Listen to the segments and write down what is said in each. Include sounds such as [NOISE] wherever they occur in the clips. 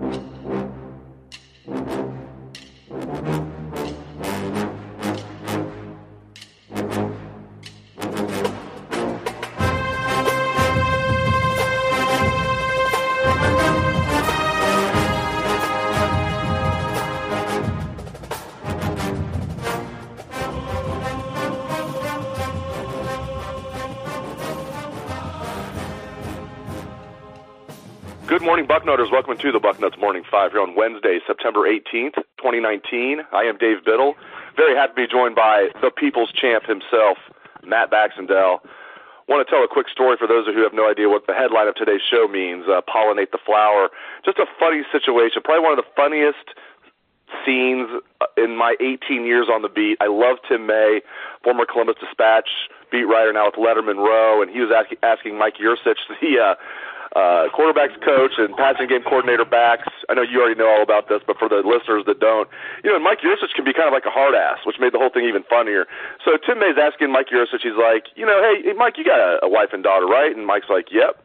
you Good morning, Bucknoters. Welcome to the Bucknuts Morning Five here on Wednesday, September 18th, 2019. I am Dave Biddle. Very happy to be joined by the People's Champ himself, Matt Baxendell. Want to tell a quick story for those who have no idea what the headline of today's show means. Uh, pollinate the flower. Just a funny situation. Probably one of the funniest scenes in my 18 years on the beat. I love Tim May, former Columbus Dispatch beat writer now with Letterman Row, and he was asking, asking Mike Yurcich, [LAUGHS] the uh, uh, quarterbacks coach and passing game coordinator Bax. I know you already know all about this, but for the listeners that don't, you know, Mike Yurcich can be kind of like a hard ass, which made the whole thing even funnier. So Tim May's asking Mike Yurcich, he's like, you know, hey, hey Mike, you got a, a wife and daughter, right? And Mike's like, yep.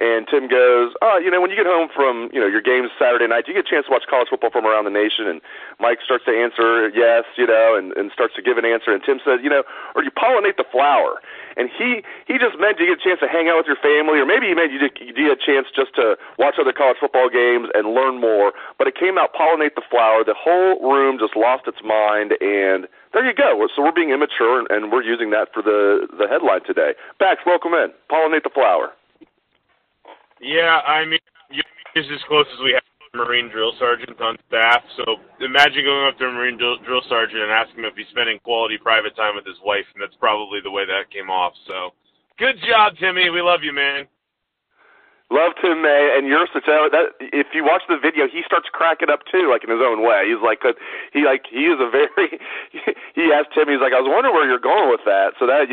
And Tim goes, oh, you know, when you get home from, you know, your games Saturday night, do you get a chance to watch college football from around the nation? And Mike starts to answer yes, you know, and, and starts to give an answer. And Tim says, you know, or you pollinate the flower. And he he just meant you get a chance to hang out with your family, or maybe he meant you, you get a chance just to watch other college football games and learn more. But it came out pollinate the flower. The whole room just lost its mind, and there you go. So we're being immature, and, and we're using that for the the headline today. Bax, welcome in. Pollinate the flower. Yeah, I mean, is as close as we have Marine drill sergeant on staff. So imagine going up to a Marine drill, drill sergeant and asking him if he's spending quality private time with his wife, and that's probably the way that came off. So good job, Timmy. We love you, man. Love Tim May and you're such a that if you watch the video, he starts cracking up too, like in his own way. He's like, he like he is a very. [LAUGHS] He asked Tim, he's like, I was wondering where you're going with that. So that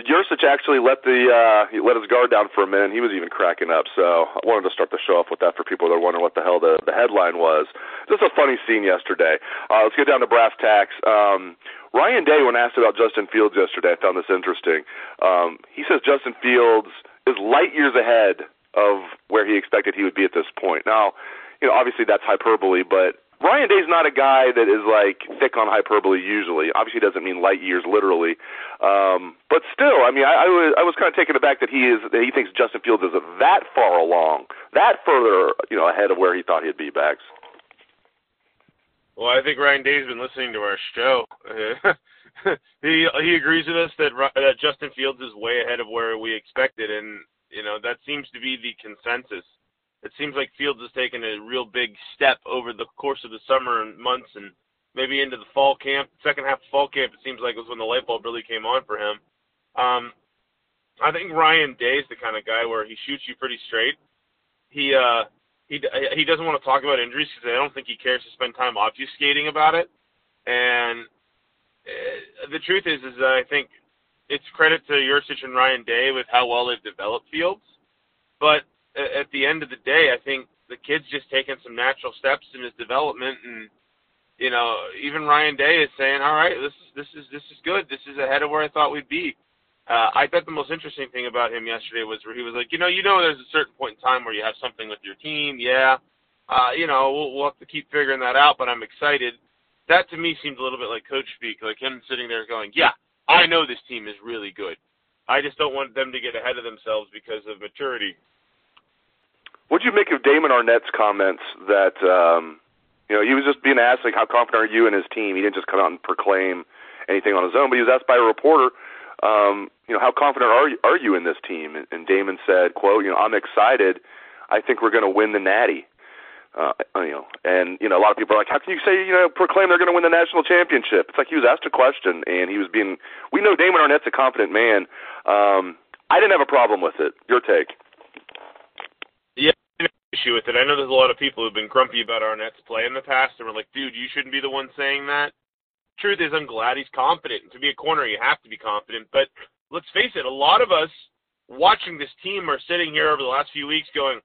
Yurcich actually let the uh he let his guard down for a minute. He was even cracking up. So I wanted to start the show off with that for people that are wondering what the hell the the headline was. Just a funny scene yesterday. Uh Let's get down to brass tacks. Um Ryan Day, when asked about Justin Fields yesterday, I found this interesting. Um, he says Justin Fields is light years ahead of where he expected he would be at this point. Now, you know, obviously that's hyperbole, but Ryan Day's not a guy that is like thick on hyperbole usually. Obviously, doesn't mean light years literally, um, but still, I mean, I, I was I was kind of taken aback that he is that he thinks Justin Fields is that far along, that further, you know, ahead of where he thought he'd be. Back. Well, I think Ryan Day's been listening to our show. [LAUGHS] he he agrees with us that that Justin Fields is way ahead of where we expected, and you know, that seems to be the consensus. It seems like Fields has taken a real big step over the course of the summer and months and maybe into the fall camp, second half of fall camp, it seems like was when the light bulb really came on for him. Um, I think Ryan Day is the kind of guy where he shoots you pretty straight. He uh, he he doesn't want to talk about injuries because I don't think he cares to spend time obfuscating about it. And uh, the truth is, is that I think it's credit to Yurcich and Ryan Day with how well they've developed Fields. But at the end of the day, I think the kid's just taken some natural steps in his development, and you know, even Ryan Day is saying, "All right, this is this is this is good. This is ahead of where I thought we'd be." Uh, I thought the most interesting thing about him yesterday was where he was like, "You know, you know, there's a certain point in time where you have something with your team, yeah." Uh, you know, we'll, we'll have to keep figuring that out, but I'm excited. That to me seemed a little bit like coach speak, like him sitting there going, "Yeah, I know this team is really good. I just don't want them to get ahead of themselves because of maturity. What'd you make of Damon Arnette's comments that um, you know he was just being asked like how confident are you in his team? He didn't just come out and proclaim anything on his own, but he was asked by a reporter, um, you know, how confident are you, are you in this team? And, and Damon said, "quote You know, I'm excited. I think we're going to win the Natty." Uh, you know, and you know, a lot of people are like, "How can you say you know proclaim they're going to win the national championship?" It's like he was asked a question and he was being. We know Damon Arnette's a confident man. Um, I didn't have a problem with it. Your take? Yeah, issue with it. I know there's a lot of people who've been grumpy about Arnette's play in the past, and were like, "Dude, you shouldn't be the one saying that." Truth is, I'm glad he's confident. And to be a corner, you have to be confident. But let's face it, a lot of us watching this team are sitting here over the last few weeks going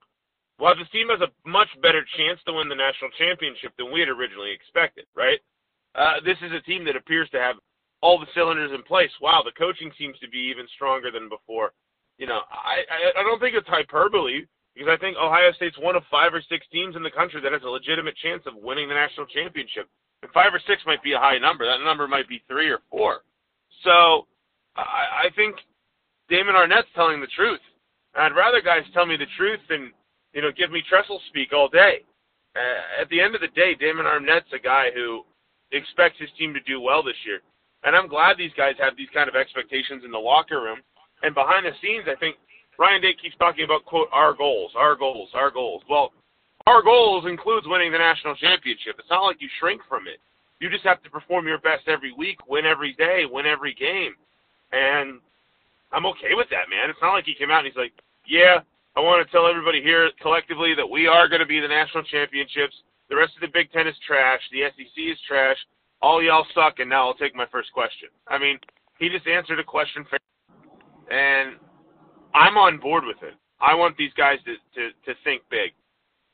well, this team has a much better chance to win the national championship than we had originally expected, right? Uh, this is a team that appears to have all the cylinders in place. Wow, the coaching seems to be even stronger than before. You know, I, I, I don't think it's hyperbole because I think Ohio State's one of five or six teams in the country that has a legitimate chance of winning the national championship. And five or six might be a high number. That number might be three or four. So I, I think Damon Arnette's telling the truth. And I'd rather guys tell me the truth than you know give me trestle speak all day. Uh, at the end of the day, Damon Arnette's a guy who expects his team to do well this year, and I'm glad these guys have these kind of expectations in the locker room. And behind the scenes, I think Ryan Day keeps talking about quote our goals, our goals, our goals. Well, our goals includes winning the national championship. It's not like you shrink from it. You just have to perform your best every week, win every day, win every game. And I'm okay with that, man. It's not like he came out and he's like, "Yeah, I want to tell everybody here collectively that we are going to be the national championships. The rest of the Big Ten is trash. The SEC is trash. All y'all suck." And now I'll take my first question. I mean, he just answered a question and I'm on board with it. I want these guys to, to, to think big.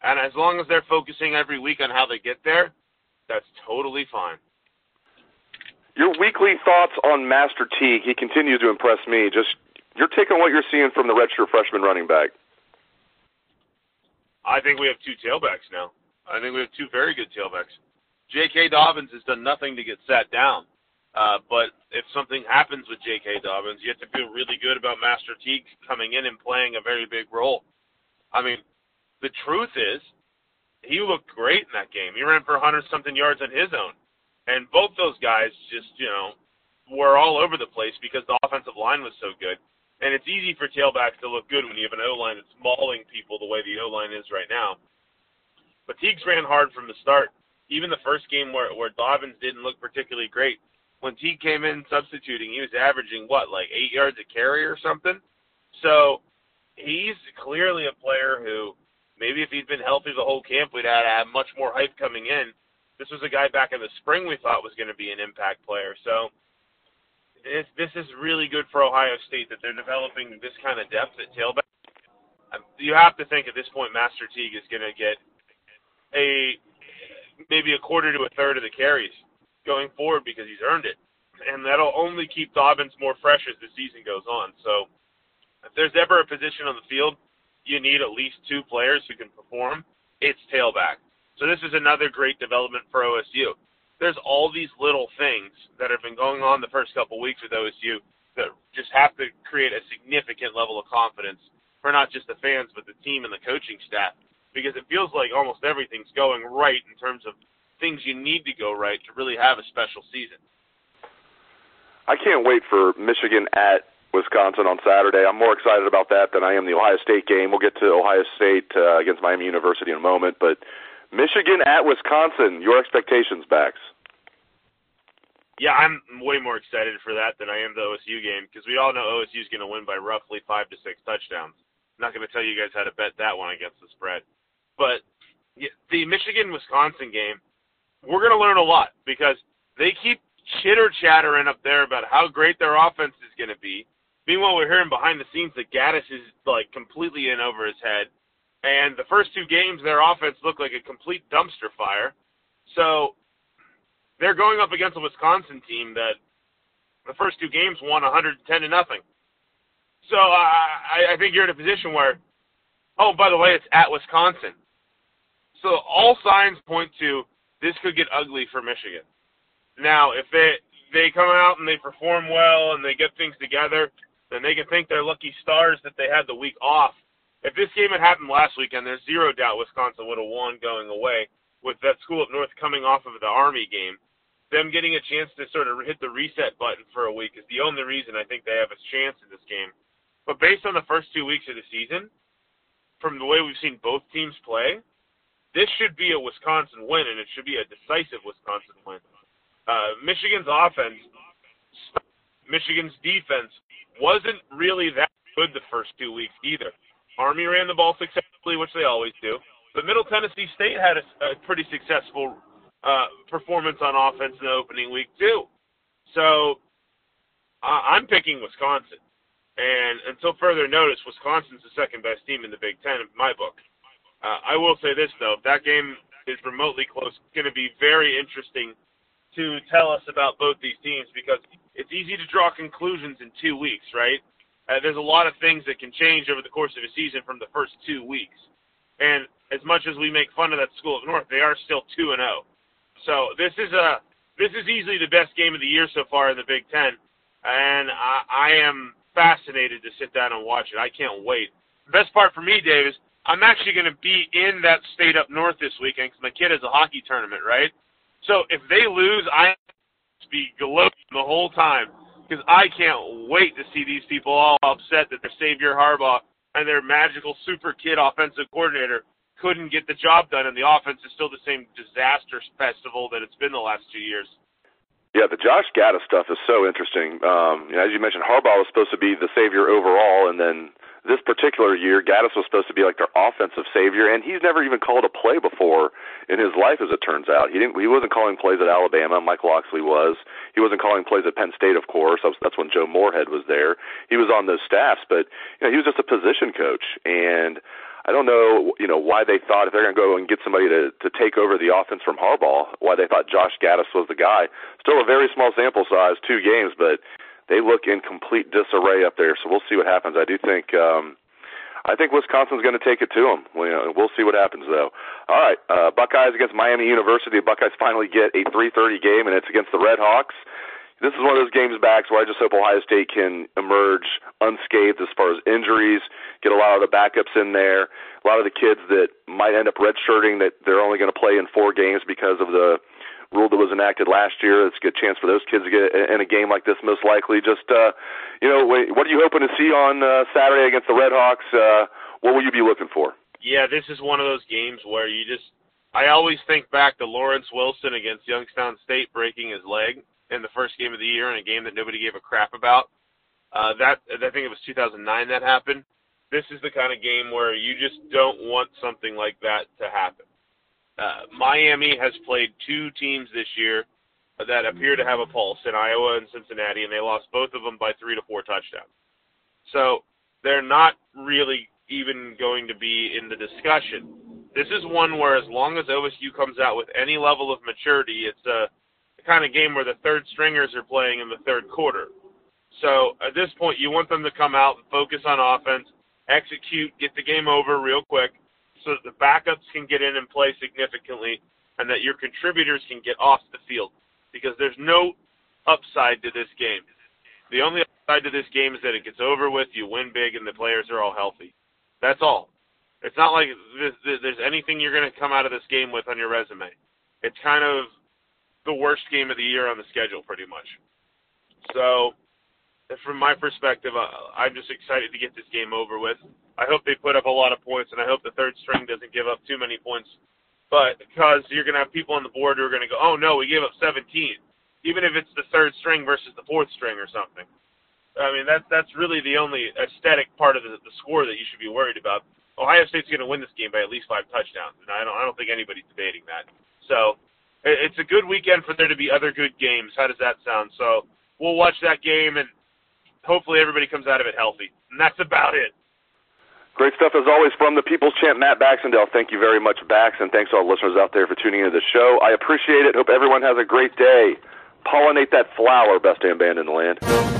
And as long as they're focusing every week on how they get there, that's totally fine. Your weekly thoughts on Master Teague. He continues to impress me. Just your take on what you're seeing from the redshirt freshman running back. I think we have two tailbacks now. I think we have two very good tailbacks. J.K. Dobbins has done nothing to get sat down. Uh, but if something happens with J.K. Dobbins, you have to feel really good about Master Teague coming in and playing a very big role. I mean, the truth is, he looked great in that game. He ran for 100 something yards on his own. And both those guys just, you know, were all over the place because the offensive line was so good. And it's easy for tailbacks to look good when you have an O line that's mauling people the way the O line is right now. But Teagues ran hard from the start. Even the first game where, where Dobbins didn't look particularly great, when Teague came in substituting, he was averaging what, like eight yards a carry or something. So he's clearly a player who maybe if he'd been healthy the whole camp, we'd have, have much more hype coming in. This was a guy back in the spring we thought was going to be an impact player. So this this is really good for Ohio State that they're developing this kind of depth at tailback. Um, you have to think at this point Master Teague is going to get a maybe a quarter to a third of the carries going forward because he's earned it. And that'll only keep Dobbins more fresh as the season goes on. So if there's ever a position on the field you need at least two players who can perform, it's tailback. So this is another great development for OSU. There's all these little things that have been going on the first couple weeks with OSU that just have to create a significant level of confidence for not just the fans but the team and the coaching staff because it feels like almost everything's going right in terms of things you need to go right to really have a special season. I can't wait for Michigan at Wisconsin on Saturday. I'm more excited about that than I am the Ohio State game. We'll get to Ohio State uh, against Miami University in a moment, but Michigan at Wisconsin, your expectations, Bax? Yeah, I'm way more excited for that than I am the OSU game because we all know OSU is going to win by roughly five to six touchdowns. I'm not going to tell you guys how to bet that one against the spread, but the Michigan Wisconsin game, we're going to learn a lot because they keep chitter chattering up there about how great their offense is going to be. Meanwhile, we're hearing behind the scenes that Gattis is like completely in over his head. And the first two games, their offense looked like a complete dumpster fire. So they're going up against a Wisconsin team that the first two games won 110 to nothing. So I, I think you're in a position where, oh, by the way, it's at Wisconsin. So all signs point to this could get ugly for Michigan. Now, if they they come out and they perform well and they get things together, then they can thank their lucky stars that they had the week off. If this game had happened last weekend, there's zero doubt Wisconsin would have won going away with that school up north coming off of the Army game. Them getting a chance to sort of hit the reset button for a week is the only reason I think they have a chance in this game. But based on the first two weeks of the season, from the way we've seen both teams play, this should be a Wisconsin win, and it should be a decisive Wisconsin win. Uh, Michigan's offense, Michigan's defense wasn't really that good the first two weeks either. Army ran the ball successfully, which they always do, but Middle Tennessee State had a, a pretty successful uh, performance on offense in the opening week too. So uh, I'm picking Wisconsin, and until further notice, Wisconsin's the second best team in the Big Ten in my book. Uh, I will say this though, that game is remotely close, it's going to be very interesting to tell us about both these teams because it's easy to draw conclusions in two weeks, right? uh, there's a lot of things that can change over the course of a season from the first two weeks. And as much as we make fun of that school of North, they are still two and zero. So this is a this is easily the best game of the year so far in the Big Ten, and I, I am fascinated to sit down and watch it. I can't wait. The best part for me, Dave, is I'm actually going to be in that state up north this weekend because my kid has a hockey tournament, right? So if they lose, I be gloating the whole time because I can't wait to see these people all upset that their savior Harbaugh and their magical super kid offensive coordinator couldn't get the job done, and the offense is still the same disaster festival that it's been the last two years. Yeah, the Josh Gattis stuff is so interesting. Um, you know, as you mentioned, Harbaugh was supposed to be the savior overall, and then this particular year, Gattis was supposed to be like their offensive savior, and he's never even called a play before in his life, as it turns out. He didn't. He wasn't calling plays at Alabama. Mike Locksley was. He wasn't calling plays at Penn State, of course. That's when Joe Moorhead was there. He was on those staffs, but you know, he was just a position coach, and I don't know, you know, why they thought if they're going to go and get somebody to to take over the offense from Harbaugh, why they thought Josh Gattis was the guy. Still a very small sample size, two games, but they look in complete disarray up there. So we'll see what happens. I do think um, I think Wisconsin's going to take it to them. We, uh, we'll see what happens though. All right, uh, Buckeyes against Miami University. The Buckeyes finally get a 3:30 game, and it's against the Red Hawks this is one of those games Bax where I just hope Ohio State can emerge unscathed as far as injuries, get a lot of the backups in there, a lot of the kids that might end up redshirting that they're only going to play in four games because of the rule that was enacted last year. It's a good chance for those kids to get in a game like this, most likely. Just, uh, you know, what are you hoping to see on uh, Saturday against the Red Hawks? Uh, what will you be looking for? Yeah, this is one of those games where you just. I always think back to Lawrence Wilson against Youngstown State breaking his leg in the first game of the year in a game that nobody gave a crap about. Uh, that I think it was 2009 that happened. This is the kind of game where you just don't want something like that to happen. Uh, Miami has played two teams this year that appear to have a pulse in Iowa and Cincinnati, and they lost both of them by three to four touchdowns. So they're not really even going to be in the discussion. This is one where, as long as OSU comes out with any level of maturity, it's a kind of game where the third stringers are playing in the third quarter. So at this point, you want them to come out and focus on offense, execute, get the game over real quick, so that the backups can get in and play significantly, and that your contributors can get off the field. Because there's no upside to this game. The only upside to this game is that it gets over with, you win big, and the players are all healthy. That's all. It's not like there's anything you're going to come out of this game with on your resume. It's kind of the worst game of the year on the schedule, pretty much. So, from my perspective, uh, I'm just excited to get this game over with. I hope they put up a lot of points, and I hope the third string doesn't give up too many points. But because you're going to have people on the board who are going to go, oh no, we gave up 17, even if it's the third string versus the fourth string or something. I mean, that's that's really the only aesthetic part of the, the score that you should be worried about. Ohio State's going to win this game by at least five touchdowns, and I don't I don't think anybody's debating that. So it's a good weekend for there to be other good games. How does that sound? So we'll watch that game, and hopefully everybody comes out of it healthy. And that's about it. Great stuff as always from the People's Champ, Matt Baxendell. Thank you very much, Bax, and thanks to all listeners out there for tuning into the show. I appreciate it. Hope everyone has a great day. Pollinate that flower, best damn band in the land.